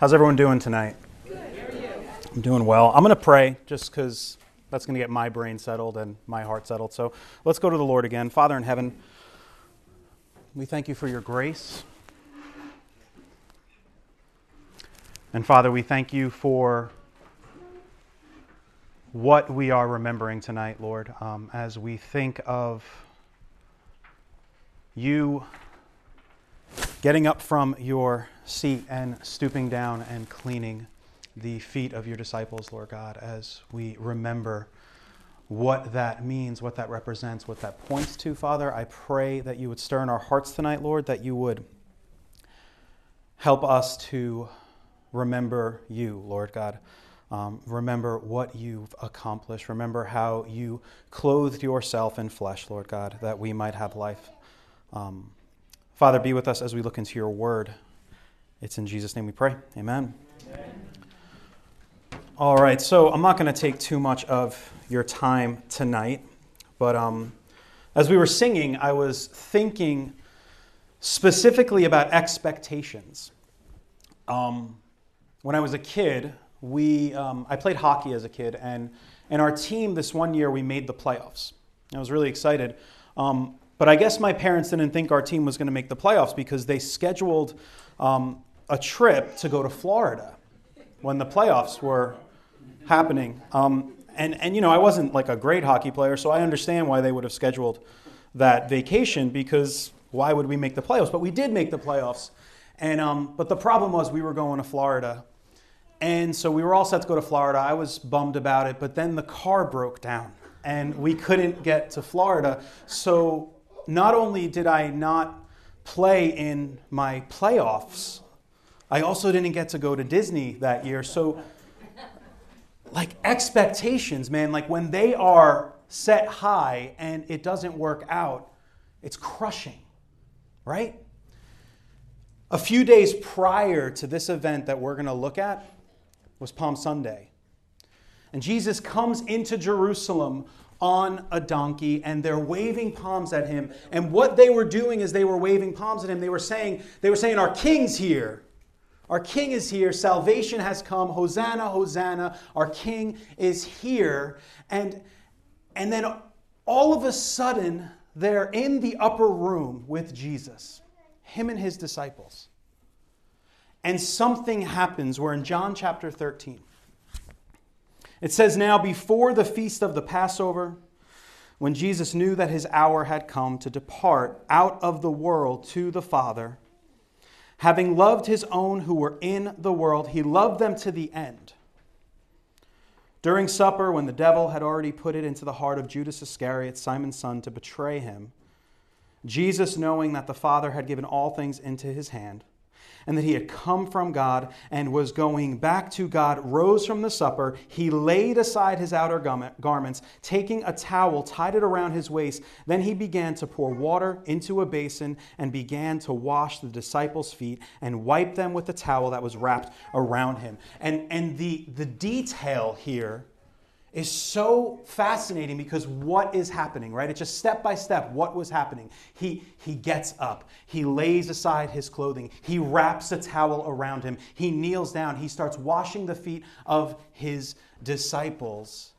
How's everyone doing tonight? I'm doing well. I'm going to pray just because that's going to get my brain settled and my heart settled. So let's go to the Lord again. Father in heaven, we thank you for your grace. And Father, we thank you for what we are remembering tonight, Lord, um, as we think of you getting up from your seat and stooping down and cleaning the feet of your disciples, Lord God, as we remember what that means, what that represents, what that points to, Father. I pray that you would stir in our hearts tonight, Lord, that you would help us to remember you, Lord God. Um, remember what you've accomplished. Remember how you clothed yourself in flesh, Lord God, that we might have life. Um, Father, be with us as we look into your word. It's in Jesus' name we pray. Amen. Amen. All right, so I'm not going to take too much of your time tonight, but um, as we were singing, I was thinking specifically about expectations. Um, when I was a kid, we, um, I played hockey as a kid, and, and our team this one year we made the playoffs. I was really excited. Um, but I guess my parents didn't think our team was going to make the playoffs because they scheduled um, a trip to go to Florida when the playoffs were happening. Um, and, and, you know, I wasn't like a great hockey player, so I understand why they would have scheduled that vacation because why would we make the playoffs? But we did make the playoffs. And, um, but the problem was we were going to Florida. And so we were all set to go to Florida. I was bummed about it, but then the car broke down and we couldn't get to Florida. So not only did I not play in my playoffs, I also didn't get to go to Disney that year. So, like expectations, man, like when they are set high and it doesn't work out, it's crushing, right? A few days prior to this event that we're going to look at was Palm Sunday. And Jesus comes into Jerusalem on a donkey and they're waving palms at him. And what they were doing is they were waving palms at him. They were saying, they were saying, Our king's here. Our king is here. Salvation has come. Hosanna, Hosanna. Our king is here. And, and then all of a sudden, they're in the upper room with Jesus, him and his disciples. And something happens. We're in John chapter 13. It says, Now before the feast of the Passover, when Jesus knew that his hour had come to depart out of the world to the Father, having loved his own who were in the world, he loved them to the end. During supper, when the devil had already put it into the heart of Judas Iscariot, Simon's son, to betray him, Jesus, knowing that the Father had given all things into his hand, and that he had come from God and was going back to God, rose from the supper. He laid aside his outer garments, taking a towel, tied it around his waist. Then he began to pour water into a basin and began to wash the disciples' feet and wipe them with the towel that was wrapped around him. And, and the, the detail here is so fascinating because what is happening, right? It's just step by step what was happening. He, he gets up, he lays aside his clothing, he wraps a towel around him, he kneels down, he starts washing the feet of his disciples.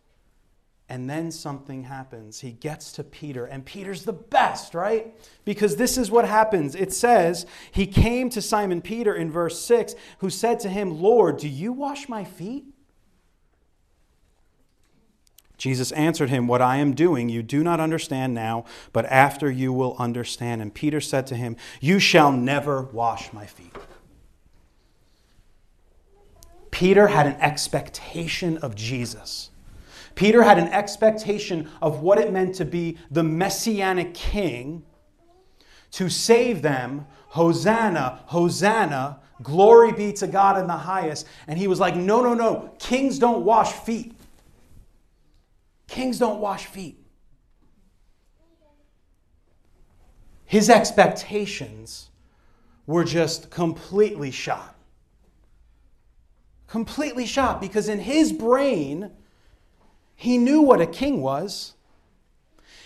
And then something happens. He gets to Peter, and Peter's the best, right? Because this is what happens. It says, He came to Simon Peter in verse 6, who said to him, Lord, do you wash my feet? Jesus answered him, What I am doing you do not understand now, but after you will understand. And Peter said to him, You shall never wash my feet. Peter had an expectation of Jesus. Peter had an expectation of what it meant to be the messianic king to save them. Hosanna, Hosanna, glory be to God in the highest. And he was like, No, no, no, kings don't wash feet. Kings don't wash feet. His expectations were just completely shot. Completely shot because in his brain, he knew what a king was.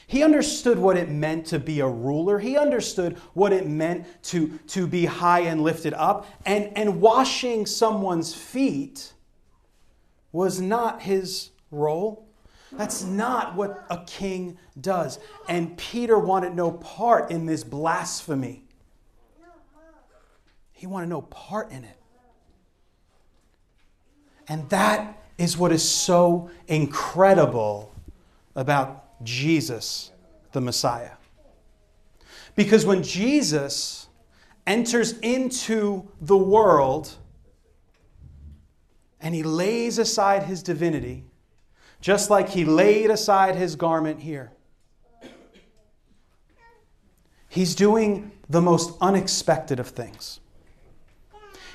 He understood what it meant to be a ruler. He understood what it meant to, to be high and lifted up. And, and washing someone's feet was not his role. That's not what a king does. And Peter wanted no part in this blasphemy. He wanted no part in it. And that is what is so incredible about Jesus, the Messiah. Because when Jesus enters into the world and he lays aside his divinity, just like he laid aside his garment here, he's doing the most unexpected of things.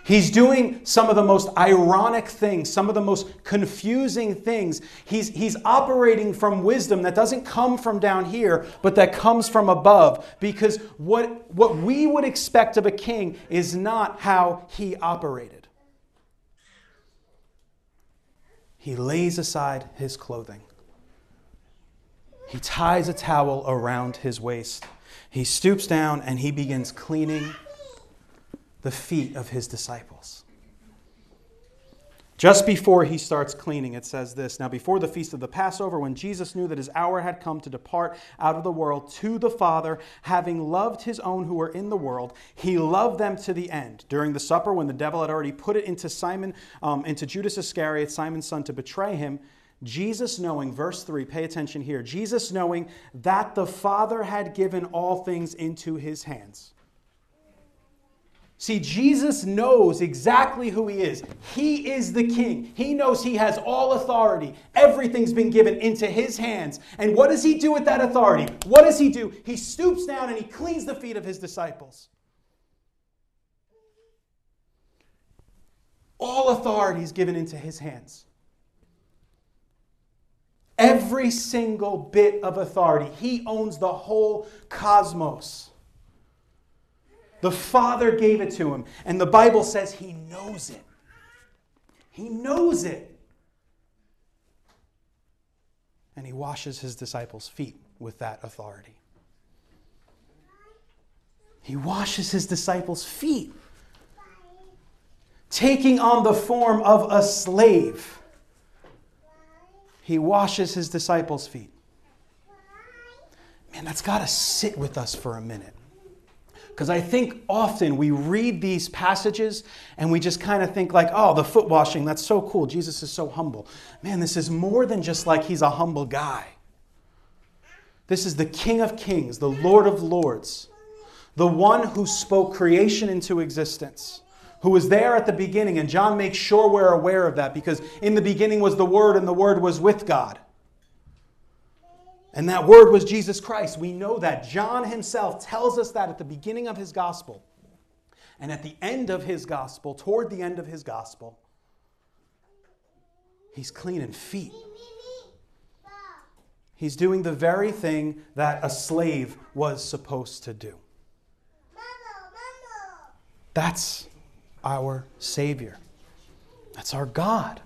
He's doing some of the most ironic things, some of the most confusing things. He's, he's operating from wisdom that doesn't come from down here, but that comes from above. Because what, what we would expect of a king is not how he operated. He lays aside his clothing, he ties a towel around his waist. He stoops down and he begins cleaning the feet of his disciples. Just before he starts cleaning, it says this Now, before the feast of the Passover, when Jesus knew that his hour had come to depart out of the world to the Father, having loved his own who were in the world, he loved them to the end. During the supper, when the devil had already put it into Simon, um, into Judas Iscariot, Simon's son, to betray him, Jesus knowing, verse 3, pay attention here, Jesus knowing that the Father had given all things into his hands. See, Jesus knows exactly who he is. He is the king. He knows he has all authority. Everything's been given into his hands. And what does he do with that authority? What does he do? He stoops down and he cleans the feet of his disciples. All authority is given into his hands. Every single bit of authority. He owns the whole cosmos. The Father gave it to him. And the Bible says he knows it. He knows it. And he washes his disciples' feet with that authority. He washes his disciples' feet, taking on the form of a slave. He washes his disciples' feet. Man, that's got to sit with us for a minute. Because I think often we read these passages and we just kind of think, like, oh, the foot washing, that's so cool. Jesus is so humble. Man, this is more than just like he's a humble guy. This is the King of Kings, the Lord of Lords, the one who spoke creation into existence, who was there at the beginning. And John makes sure we're aware of that because in the beginning was the Word, and the Word was with God. And that word was Jesus Christ. We know that. John himself tells us that at the beginning of his gospel. And at the end of his gospel, toward the end of his gospel, he's cleaning feet. He's doing the very thing that a slave was supposed to do. That's our Savior. That's our God.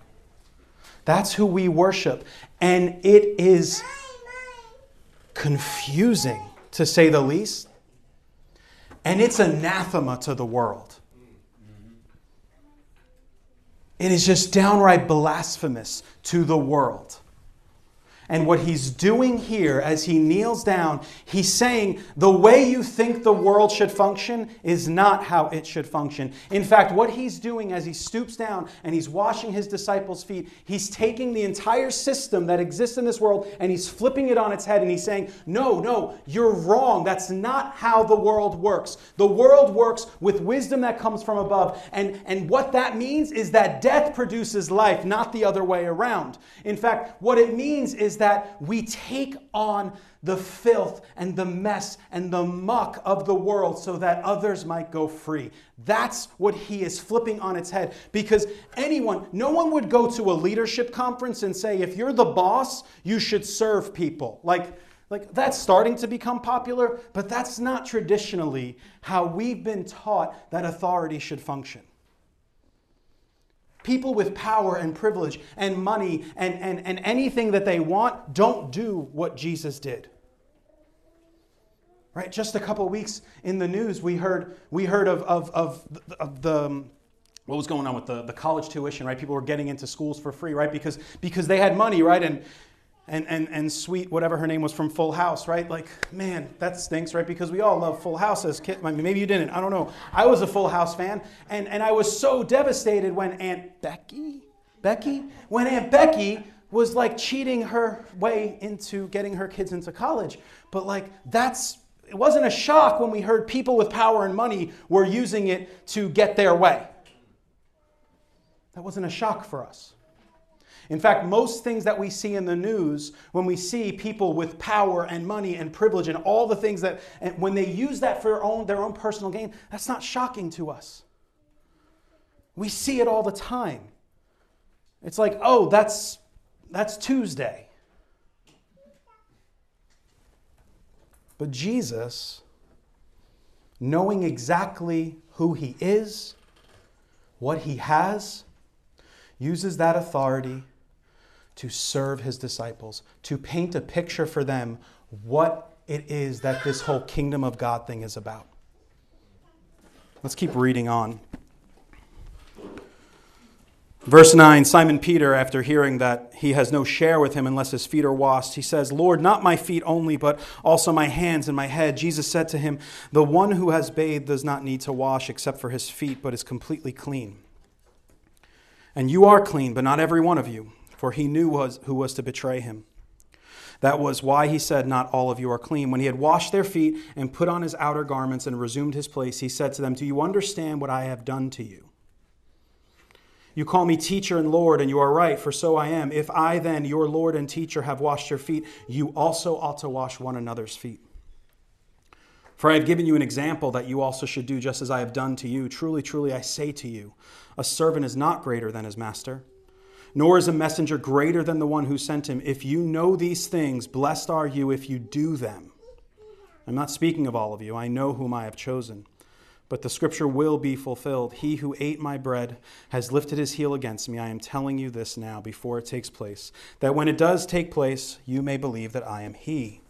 That's who we worship. And it is confusing, to say the least. And it's anathema to the world. It is just downright blasphemous to the world. And what he's doing here as he kneels down, he's saying the way you think the world should function is not how it should function. In fact, what he's doing as he stoops down and he's washing his disciples' feet, he's taking the entire system that exists in this world and he's flipping it on its head and he's saying, No, no, you're wrong. That's not how the world works. The world works with wisdom that comes from above. And, and what that means is that death produces life, not the other way around. In fact, what it means is is that we take on the filth and the mess and the muck of the world so that others might go free. That's what he is flipping on its head. Because anyone, no one would go to a leadership conference and say, if you're the boss, you should serve people. Like, like that's starting to become popular, but that's not traditionally how we've been taught that authority should function. People with power and privilege and money and, and, and anything that they want don't do what Jesus did. Right? Just a couple weeks in the news, we heard, we heard of, of, of, the, of the um, what was going on with the, the college tuition, right? People were getting into schools for free, right? Because, because they had money, right? And, and, and, and sweet, whatever her name was from Full House, right? Like, man, that stinks, right? Because we all love Full House as kids. I mean, maybe you didn't. I don't know. I was a Full House fan, and, and I was so devastated when Aunt Becky, Becky, when Aunt Becky was like cheating her way into getting her kids into college. But like, that's, it wasn't a shock when we heard people with power and money were using it to get their way. That wasn't a shock for us. In fact, most things that we see in the news, when we see people with power and money and privilege and all the things that, when they use that for their own, their own personal gain, that's not shocking to us. We see it all the time. It's like, oh, that's, that's Tuesday. But Jesus, knowing exactly who he is, what he has, uses that authority to serve his disciples, to paint a picture for them what it is that this whole kingdom of God thing is about. Let's keep reading on. Verse 9 Simon Peter, after hearing that he has no share with him unless his feet are washed, he says, Lord, not my feet only, but also my hands and my head. Jesus said to him, The one who has bathed does not need to wash except for his feet, but is completely clean. And you are clean, but not every one of you for he knew was, who was to betray him. That was why he said, Not all of you are clean. When he had washed their feet and put on his outer garments and resumed his place, he said to them, Do you understand what I have done to you? You call me teacher and Lord, and you are right, for so I am. If I then, your Lord and teacher, have washed your feet, you also ought to wash one another's feet. For I have given you an example that you also should do just as I have done to you. Truly, truly, I say to you, a servant is not greater than his master nor is a messenger greater than the one who sent him. If you know these things, blessed are you if you do them. I'm not speaking of all of you, I know whom I have chosen. But the scripture will be fulfilled. He who ate my bread has lifted his heel against me. I am telling you this now before it takes place, that when it does take place, you may believe that I am he.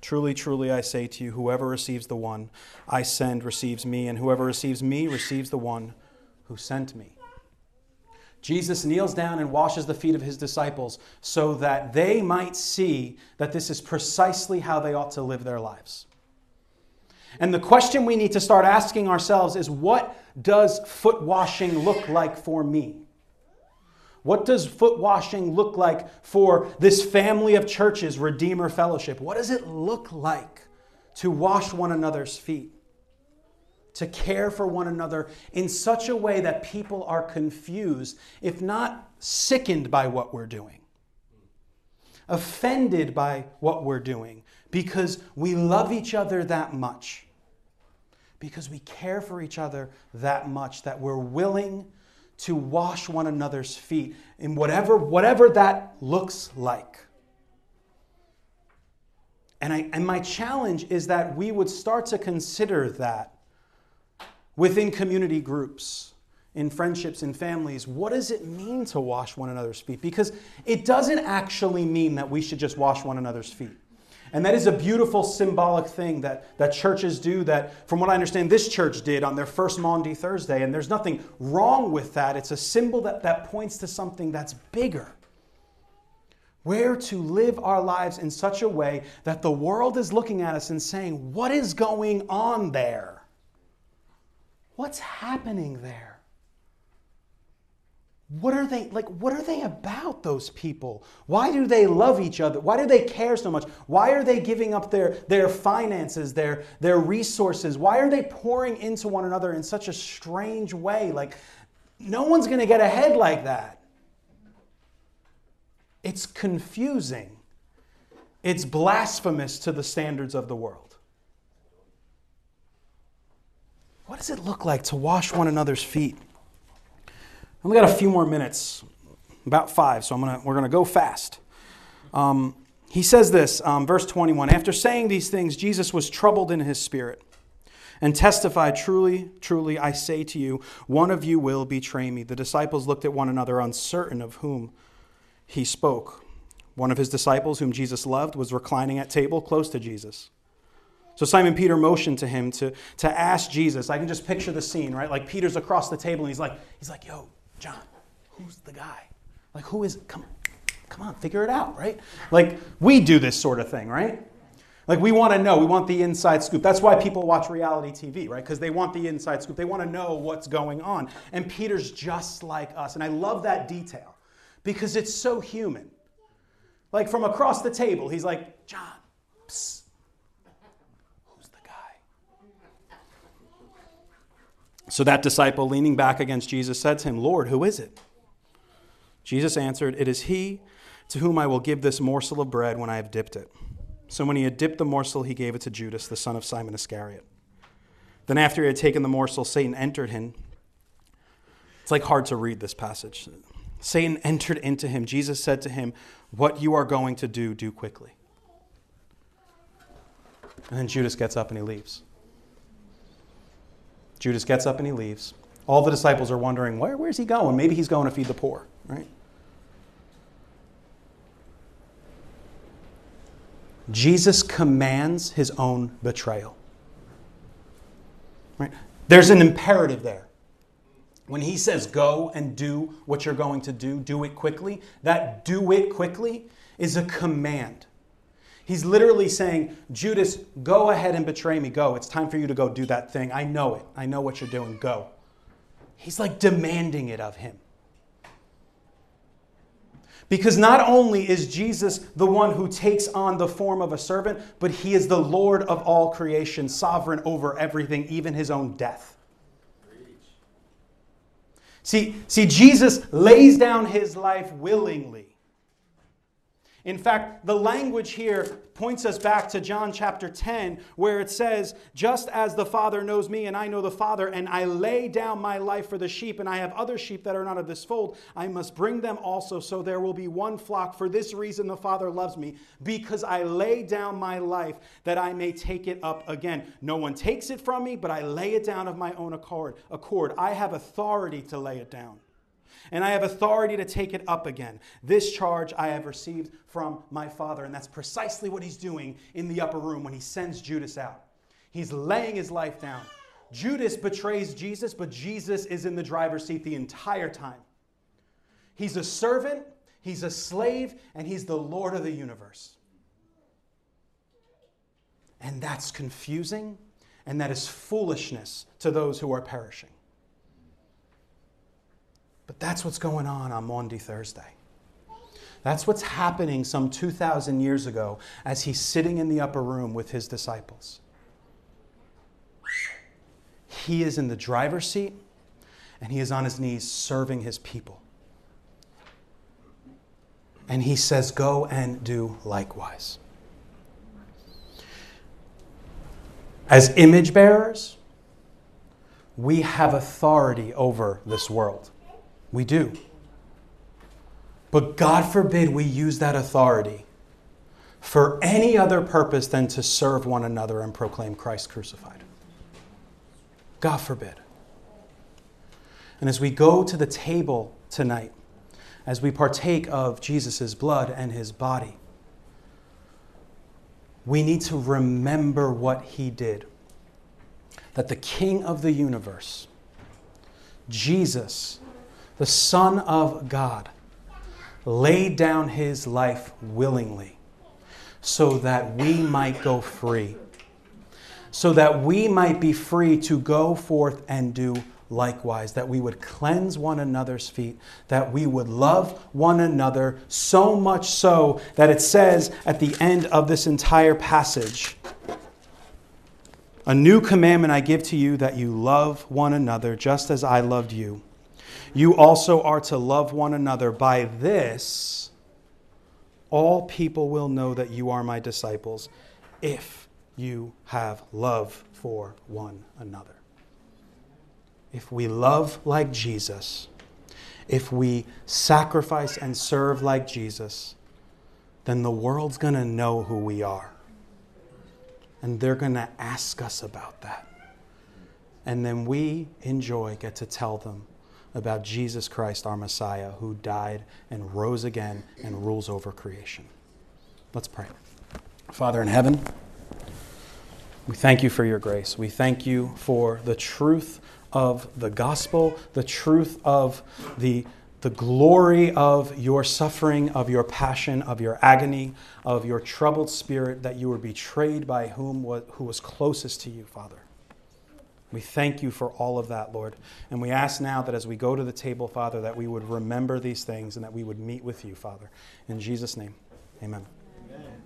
Truly, truly, I say to you, whoever receives the one I send receives me, and whoever receives me receives the one who sent me. Jesus kneels down and washes the feet of his disciples so that they might see that this is precisely how they ought to live their lives. And the question we need to start asking ourselves is what does foot washing look like for me? What does foot washing look like for this family of churches, Redeemer Fellowship? What does it look like to wash one another's feet? To care for one another in such a way that people are confused, if not sickened by what we're doing, offended by what we're doing, because we love each other that much, because we care for each other that much, that we're willing to wash one another's feet in whatever, whatever that looks like. And, I, and my challenge is that we would start to consider that within community groups, in friendships, in families, what does it mean to wash one another's feet? Because it doesn't actually mean that we should just wash one another's feet. And that is a beautiful symbolic thing that, that churches do, that, from what I understand, this church did on their first Maundy Thursday. And there's nothing wrong with that. It's a symbol that, that points to something that's bigger. Where to live our lives in such a way that the world is looking at us and saying, What is going on there? What's happening there? What are they like? What are they about, those people? Why do they love each other? Why do they care so much? Why are they giving up their, their finances, their, their resources? Why are they pouring into one another in such a strange way? Like, no one's going to get ahead like that. It's confusing, it's blasphemous to the standards of the world. What does it look like to wash one another's feet? I only got a few more minutes, about five, so I'm gonna, we're going to go fast. Um, he says this, um, verse 21 After saying these things, Jesus was troubled in his spirit and testified, Truly, truly, I say to you, one of you will betray me. The disciples looked at one another, uncertain of whom he spoke. One of his disciples, whom Jesus loved, was reclining at table close to Jesus. So Simon Peter motioned to him to, to ask Jesus. I can just picture the scene, right? Like Peter's across the table and he's like, he's like, yo, John, who's the guy? Like, who is it? Come, come on, figure it out, right? Like, we do this sort of thing, right? Like, we want to know. We want the inside scoop. That's why people watch reality TV, right? Because they want the inside scoop. They want to know what's going on. And Peter's just like us. And I love that detail because it's so human. Like, from across the table, he's like, John, psst. Who's the guy? So that disciple, leaning back against Jesus, said to him, Lord, who is it? Jesus answered, It is he to whom I will give this morsel of bread when I have dipped it. So when he had dipped the morsel, he gave it to Judas, the son of Simon Iscariot. Then, after he had taken the morsel, Satan entered him. It's like hard to read this passage. Satan entered into him. Jesus said to him, What you are going to do, do quickly. And then Judas gets up and he leaves. Judas gets up and he leaves. All the disciples are wondering, Where, where's he going? Maybe he's going to feed the poor, right? Jesus commands his own betrayal. Right? There's an imperative there. When he says go and do what you're going to do, do it quickly, that do it quickly is a command. He's literally saying, Judas, go ahead and betray me. Go. It's time for you to go do that thing. I know it. I know what you're doing. Go. He's like demanding it of him. Because not only is Jesus the one who takes on the form of a servant, but he is the Lord of all creation, sovereign over everything, even his own death. See, see, Jesus lays down his life willingly. In fact, the language here points us back to John chapter 10, where it says, Just as the Father knows me and I know the Father, and I lay down my life for the sheep, and I have other sheep that are not of this fold, I must bring them also, so there will be one flock. For this reason the Father loves me, because I lay down my life that I may take it up again. No one takes it from me, but I lay it down of my own accord. accord. I have authority to lay it down and I have authority to take it up again. This charge I have received from my Father. And that's precisely what he's doing in the upper room when he sends Judas out. He's laying his life down. Judas betrays Jesus, but Jesus is in the driver's seat the entire time. He's a servant, he's a slave, and he's the Lord of the universe. And that's confusing, and that is foolishness to those who are perishing. But that's what's going on on Maundy Thursday. That's what's happening some 2,000 years ago as he's sitting in the upper room with his disciples. He is in the driver's seat and he is on his knees serving his people. And he says, Go and do likewise. As image bearers, we have authority over this world. We do. But God forbid we use that authority for any other purpose than to serve one another and proclaim Christ crucified. God forbid. And as we go to the table tonight, as we partake of Jesus' blood and his body, we need to remember what he did. That the King of the universe, Jesus, the Son of God, laid down his life willingly so that we might go free, so that we might be free to go forth and do likewise, that we would cleanse one another's feet, that we would love one another, so much so that it says at the end of this entire passage, A new commandment I give to you that you love one another just as I loved you. You also are to love one another. By this, all people will know that you are my disciples if you have love for one another. If we love like Jesus, if we sacrifice and serve like Jesus, then the world's going to know who we are. And they're going to ask us about that. And then we, in joy, get to tell them about Jesus Christ, our Messiah, who died and rose again and rules over creation. Let's pray. Father in heaven, We thank you for your grace. We thank you for the truth of the gospel, the truth of the, the glory of your suffering, of your passion, of your agony, of your troubled spirit, that you were betrayed by whom who was closest to you, Father. We thank you for all of that, Lord. And we ask now that as we go to the table, Father, that we would remember these things and that we would meet with you, Father. In Jesus' name, amen. amen.